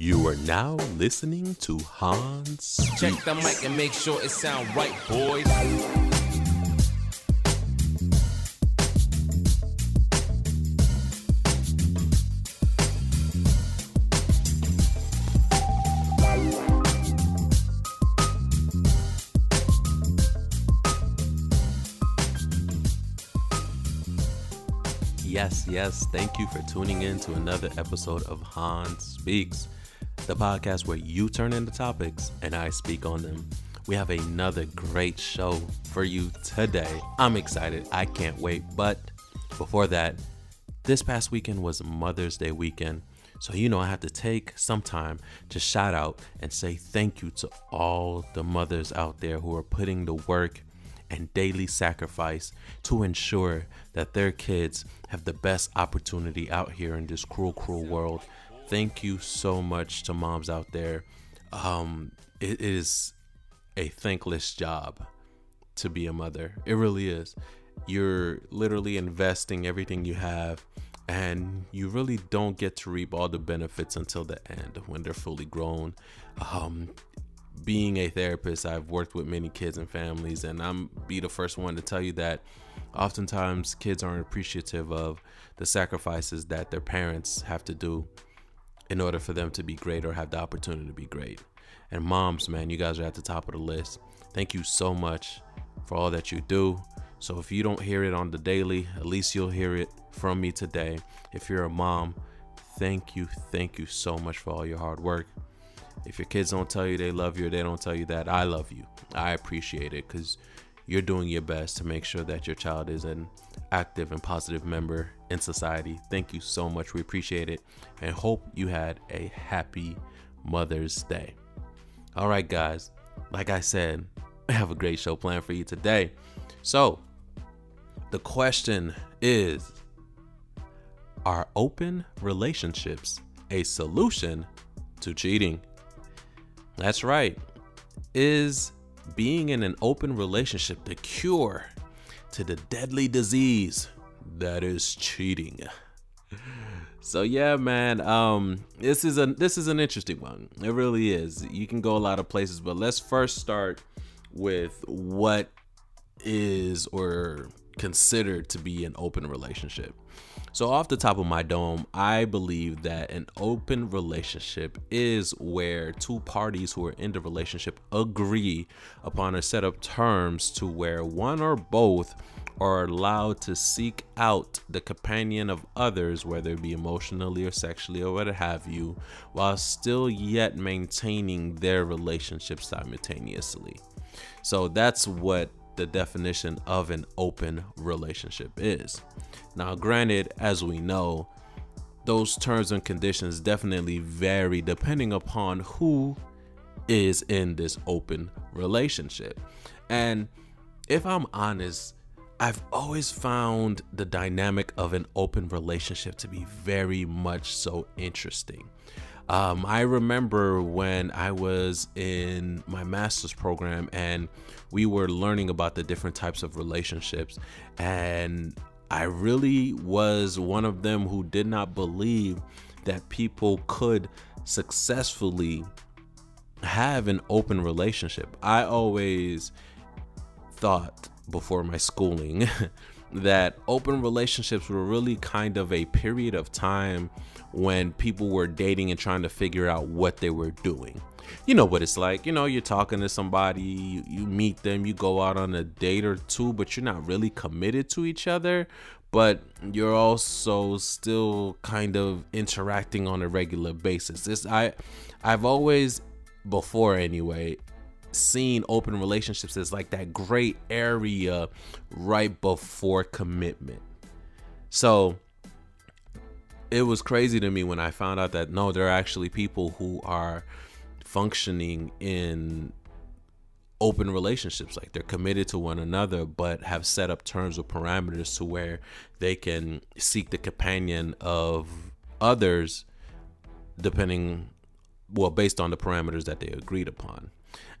You are now listening to Hans. Check the mic and make sure it sound right, boys. Yes, yes. Thank you for tuning in to another episode of Hans Speaks, the podcast where you turn in the topics and I speak on them. We have another great show for you today. I'm excited. I can't wait. But before that, this past weekend was Mother's Day weekend. So, you know, I have to take some time to shout out and say thank you to all the mothers out there who are putting the work and daily sacrifice to ensure that their kids have the best opportunity out here in this cruel, cruel world. Thank you so much to moms out there. Um, it is a thankless job to be a mother. It really is. You're literally investing everything you have, and you really don't get to reap all the benefits until the end when they're fully grown. Um, being a therapist, I've worked with many kids and families, and I'm be the first one to tell you that oftentimes kids aren't appreciative of the sacrifices that their parents have to do in order for them to be great or have the opportunity to be great. And moms, man, you guys are at the top of the list. Thank you so much for all that you do. So if you don't hear it on the daily, at least you'll hear it from me today. If you're a mom, thank you, thank you so much for all your hard work. If your kids don't tell you they love you or they don't tell you that, I love you. I appreciate it because you're doing your best to make sure that your child is an active and positive member in society. Thank you so much. We appreciate it and hope you had a happy Mother's Day. All right, guys. Like I said, I have a great show planned for you today. So, the question is Are open relationships a solution to cheating? That's right. Is being in an open relationship the cure to the deadly disease that is cheating? So yeah, man, um this is a this is an interesting one. It really is. You can go a lot of places, but let's first start with what is or considered to be an open relationship. So, off the top of my dome, I believe that an open relationship is where two parties who are in the relationship agree upon a set of terms to where one or both are allowed to seek out the companion of others, whether it be emotionally or sexually or what have you, while still yet maintaining their relationship simultaneously. So, that's what the definition of an open relationship is. Now, granted, as we know, those terms and conditions definitely vary depending upon who is in this open relationship. And if I'm honest, I've always found the dynamic of an open relationship to be very much so interesting. Um, I remember when I was in my master's program and we were learning about the different types of relationships, and I really was one of them who did not believe that people could successfully have an open relationship. I always thought before my schooling that open relationships were really kind of a period of time when people were dating and trying to figure out what they were doing. You know what it's like. You know, you're talking to somebody, you, you meet them, you go out on a date or two, but you're not really committed to each other. But you're also still kind of interacting on a regular basis. This I I've always before anyway seen open relationships as like that great area right before commitment. So it was crazy to me when I found out that no, there are actually people who are functioning in open relationships like they're committed to one another but have set up terms or parameters to where they can seek the companion of others depending well based on the parameters that they agreed upon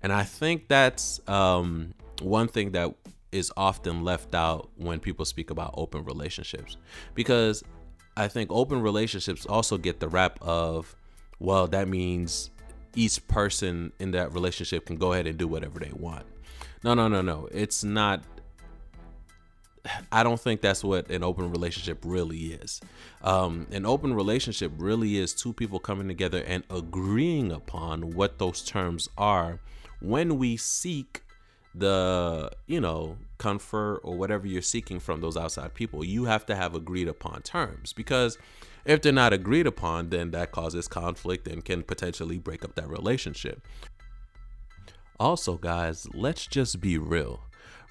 and i think that's um, one thing that is often left out when people speak about open relationships because i think open relationships also get the rap of well, that means each person in that relationship can go ahead and do whatever they want. No, no, no, no. It's not. I don't think that's what an open relationship really is. Um, an open relationship really is two people coming together and agreeing upon what those terms are when we seek the, you know, comfort or whatever you're seeking from those outside people. You have to have agreed upon terms because if they're not agreed upon, then that causes conflict and can potentially break up that relationship. Also, guys, let's just be real.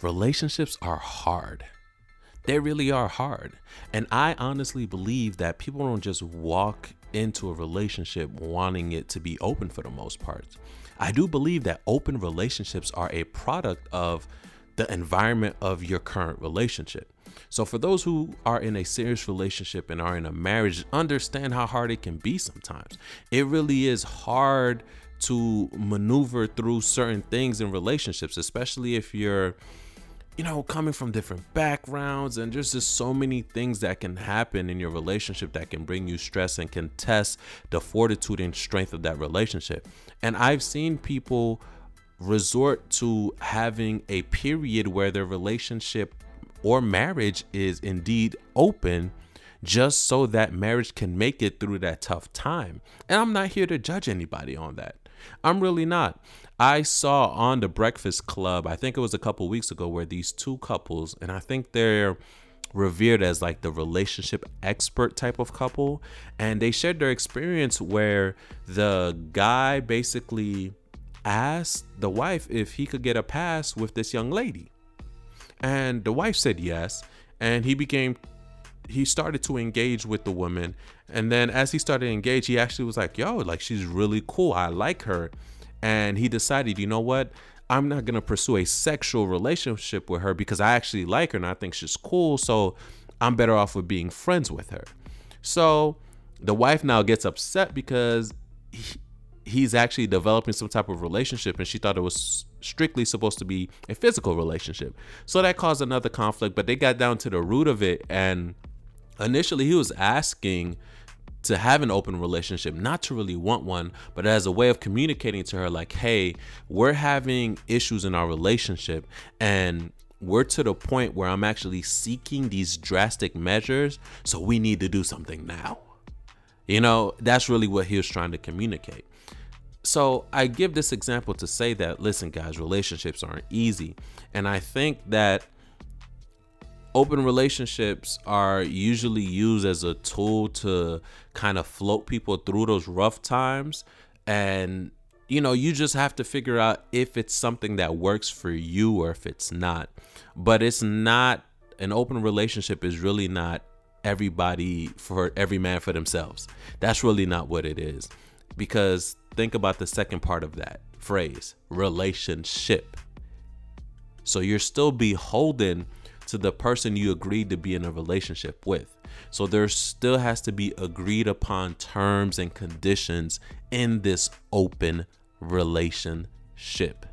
Relationships are hard. They really are hard. And I honestly believe that people don't just walk into a relationship wanting it to be open for the most part. I do believe that open relationships are a product of the environment of your current relationship. So, for those who are in a serious relationship and are in a marriage, understand how hard it can be sometimes. It really is hard to maneuver through certain things in relationships, especially if you're, you know, coming from different backgrounds. And there's just so many things that can happen in your relationship that can bring you stress and can test the fortitude and strength of that relationship. And I've seen people resort to having a period where their relationship or marriage is indeed open just so that marriage can make it through that tough time. And I'm not here to judge anybody on that. I'm really not. I saw on the Breakfast Club, I think it was a couple weeks ago, where these two couples, and I think they're revered as like the relationship expert type of couple, and they shared their experience where the guy basically asked the wife if he could get a pass with this young lady. And the wife said yes. And he became, he started to engage with the woman. And then as he started to engage, he actually was like, yo, like she's really cool. I like her. And he decided, you know what? I'm not going to pursue a sexual relationship with her because I actually like her and I think she's cool. So I'm better off with being friends with her. So the wife now gets upset because he, he's actually developing some type of relationship and she thought it was strictly supposed to be a physical relationship. So that caused another conflict, but they got down to the root of it and initially he was asking to have an open relationship, not to really want one, but as a way of communicating to her like, "Hey, we're having issues in our relationship and we're to the point where I'm actually seeking these drastic measures, so we need to do something now." You know, that's really what he was trying to communicate. So I give this example to say that, listen, guys, relationships aren't easy. And I think that open relationships are usually used as a tool to kind of float people through those rough times. And, you know, you just have to figure out if it's something that works for you or if it's not. But it's not, an open relationship is really not everybody for every man for themselves. That's really not what it is. Because think about the second part of that phrase relationship. So you're still beholden to the person you agreed to be in a relationship with. So there still has to be agreed upon terms and conditions in this open relationship.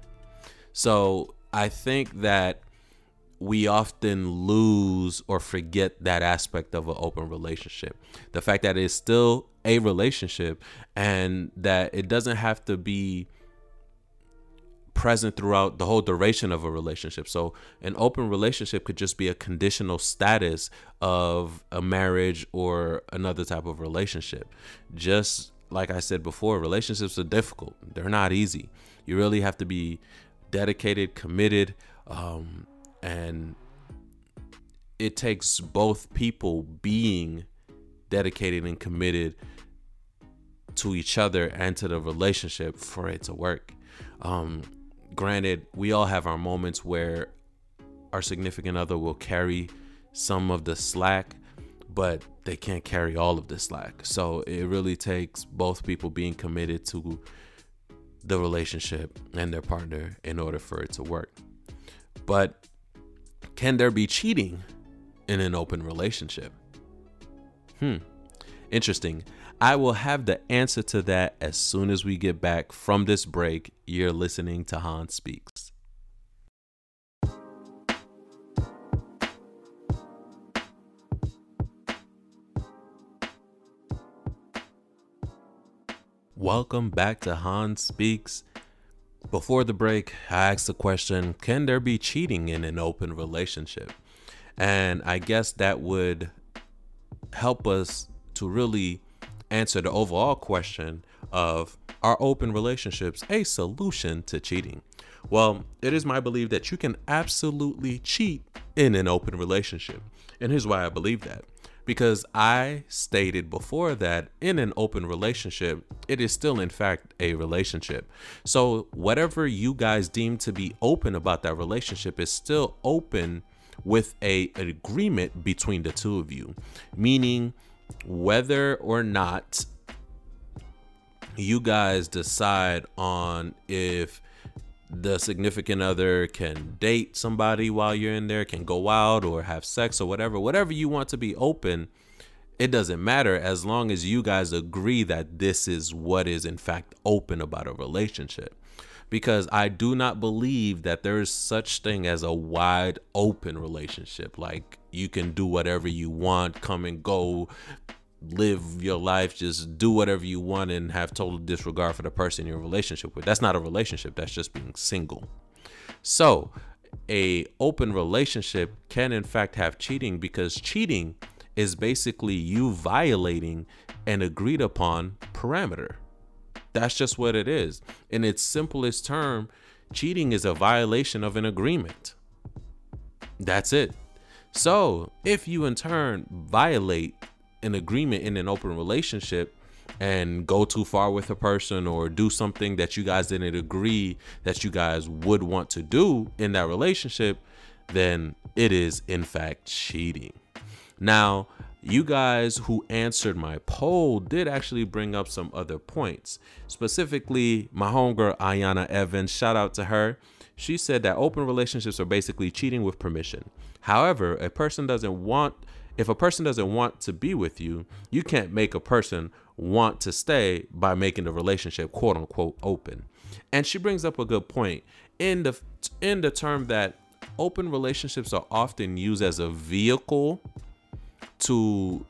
So I think that we often lose or forget that aspect of an open relationship. The fact that it's still a relationship and that it doesn't have to be present throughout the whole duration of a relationship. So, an open relationship could just be a conditional status of a marriage or another type of relationship. Just like I said before, relationships are difficult, they're not easy. You really have to be dedicated, committed, um, and it takes both people being dedicated and committed to each other and to the relationship for it to work. Um, granted, we all have our moments where our significant other will carry some of the slack, but they can't carry all of the slack. So it really takes both people being committed to the relationship and their partner in order for it to work. But can there be cheating in an open relationship? Hmm. Interesting. I will have the answer to that as soon as we get back from this break. You're listening to Hans Speaks. Welcome back to Hans Speaks. Before the break, I asked the question Can there be cheating in an open relationship? And I guess that would help us to really answer the overall question of Are open relationships a solution to cheating? Well, it is my belief that you can absolutely cheat in an open relationship. And here's why I believe that. Because I stated before that in an open relationship, it is still, in fact, a relationship. So, whatever you guys deem to be open about that relationship is still open with a agreement between the two of you, meaning whether or not you guys decide on if the significant other can date somebody while you're in there, can go out or have sex or whatever, whatever you want to be open, it doesn't matter as long as you guys agree that this is what is in fact open about a relationship. Because I do not believe that there is such thing as a wide open relationship. Like you can do whatever you want, come and go, live your life, just do whatever you want and have total disregard for the person you're in relationship with. That's not a relationship, that's just being single. So, a open relationship can in fact have cheating because cheating is basically you violating an agreed upon parameter. That's just what it is. In its simplest term, cheating is a violation of an agreement. That's it. So, if you in turn violate an agreement in an open relationship and go too far with a person or do something that you guys didn't agree that you guys would want to do in that relationship, then it is in fact cheating. Now, you guys who answered my poll did actually bring up some other points. Specifically, my homegirl Ayana Evans, shout out to her. She said that open relationships are basically cheating with permission. However, a person doesn't want if a person doesn't want to be with you, you can't make a person want to stay by making the relationship quote unquote open. And she brings up a good point in the in the term that open relationships are often used as a vehicle to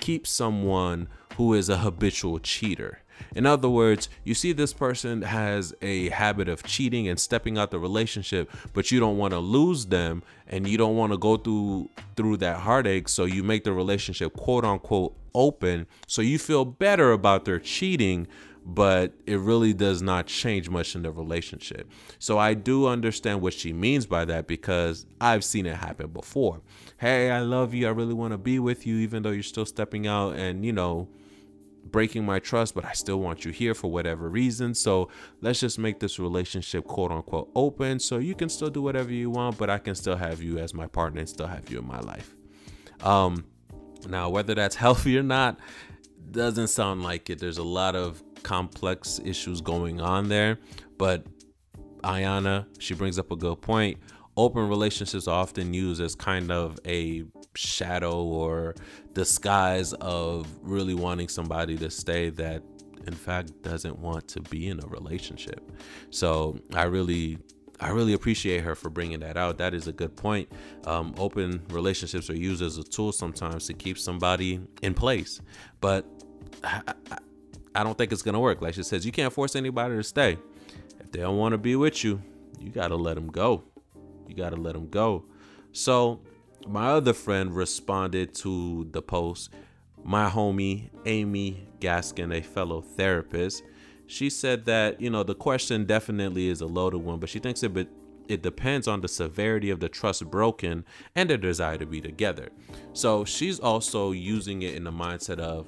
keep someone who is a habitual cheater. In other words, you see this person has a habit of cheating and stepping out the relationship, but you don't want to lose them and you don't want to go through through that heartache, so you make the relationship quote unquote open so you feel better about their cheating, but it really does not change much in the relationship. So I do understand what she means by that because I've seen it happen before. Hey, I love you. I really want to be with you even though you're still stepping out and, you know, breaking my trust, but I still want you here for whatever reason. So let's just make this relationship quote unquote open so you can still do whatever you want, but I can still have you as my partner and still have you in my life. Um, now, whether that's healthy or not, doesn't sound like it. There's a lot of complex issues going on there, but Ayana, she brings up a good point. Open relationships are often used as kind of a shadow or disguise of really wanting somebody to stay that in fact doesn't want to be in a relationship. So I really I really appreciate her for bringing that out. That is a good point. Um, open relationships are used as a tool sometimes to keep somebody in place, but I don't think it's gonna work. Like she says, you can't force anybody to stay. If they don't want to be with you, you gotta let them go. You gotta let them go. So my other friend responded to the post. My homie, Amy Gaskin, a fellow therapist, she said that, you know, the question definitely is a loaded one, but she thinks it, but it depends on the severity of the trust broken and the desire to be together. So she's also using it in the mindset of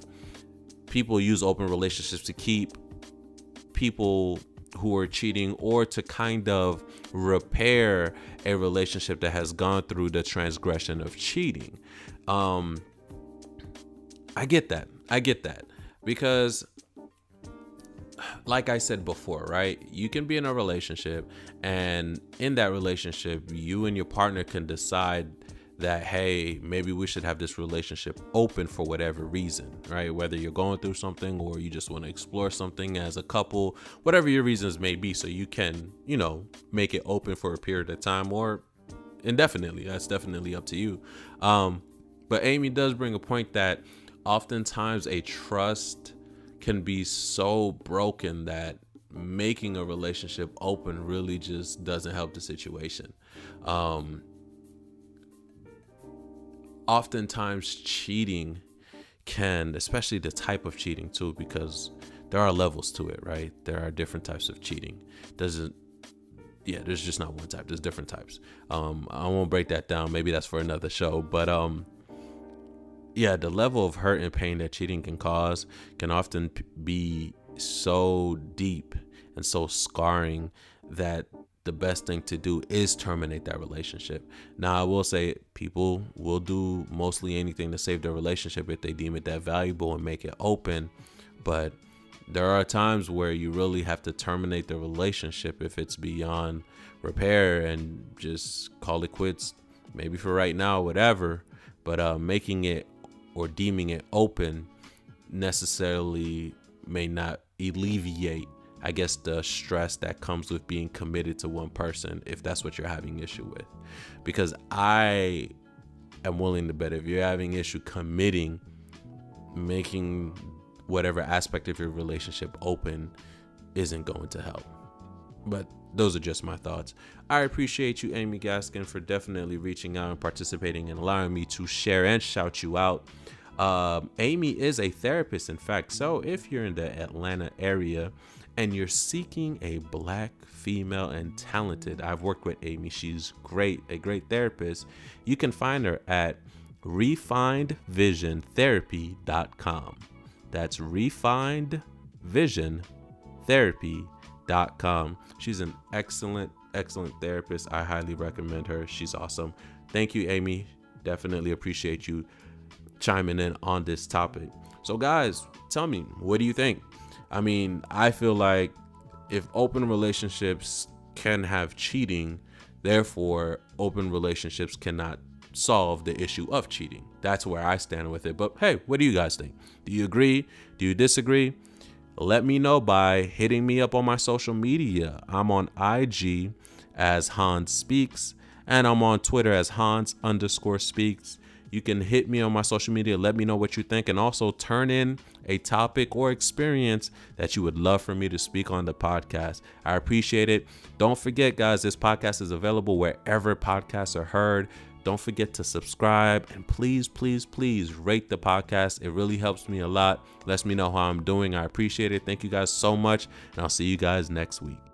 people use open relationships to keep people who are cheating or to kind of repair a relationship that has gone through the transgression of cheating. Um, I get that. I get that because like I said before, right? You can be in a relationship, and in that relationship, you and your partner can decide that hey maybe we should have this relationship open for whatever reason right? Whether you're going through something or you just want to explore something as a couple whatever your reasons may be so you can you know make it open for a period of time or indefinitely. That's definitely up to you. Um but amy does bring a point that oftentimes a trust can be so broken that making a relationship open really just doesn't help the situation. Um, oftentimes, cheating can, especially the type of cheating too, because there are levels to it, right? There are different types of cheating. Doesn't yeah, there's just not one type. There's different types. Um, I won't break that down. Maybe that's for another show. But um, yeah, the level of hurt and pain that cheating can cause can often be so deep and so scarring that the best thing to do is terminate that relationship. Now, I will say people will do mostly anything to save their relationship if they deem it that valuable and make it open. But there are times where you really have to terminate the relationship if it's beyond repair and just call it quits maybe for right now whatever but uh, making it or deeming it open necessarily may not alleviate i guess the stress that comes with being committed to one person if that's what you're having issue with because i am willing to bet if you're having issue committing making whatever aspect of your relationship open isn't going to help. But those are just my thoughts. I appreciate you, Amy Gaskin, for definitely reaching out and participating and allowing me to share and shout you out. Um, Amy is a therapist, in fact. So if you're in the Atlanta area and you're seeking a black female and talented, I've worked with Amy. She's great, a great therapist. You can find her at refinedvisiontherapy.com. That's refinedvisiontherapy.com. She's an excellent, excellent therapist. I highly recommend her. She's awesome. Thank you, Amy. Definitely appreciate you chiming in on this topic. So, guys, tell me, what do you think? I mean, I feel like if open relationships can have cheating, therefore, open relationships cannot solve the issue of cheating. That's where I stand with it. But hey, what do you guys think? Do you agree? Do you disagree? Let me know by hitting me up on my social media. I'm on IG as Hans Speaks, and I'm on Twitter as Hans underscore Speaks. You can hit me on my social media. Let me know what you think, and also turn in a topic or experience that you would love for me to speak on the podcast. I appreciate it. Don't forget, guys, this podcast is available wherever podcasts are heard. Don't forget to subscribe and please, please, please rate the podcast. It really helps me a lot. Lets me know how I'm doing. I appreciate it. Thank you guys so much. And I'll see you guys next week.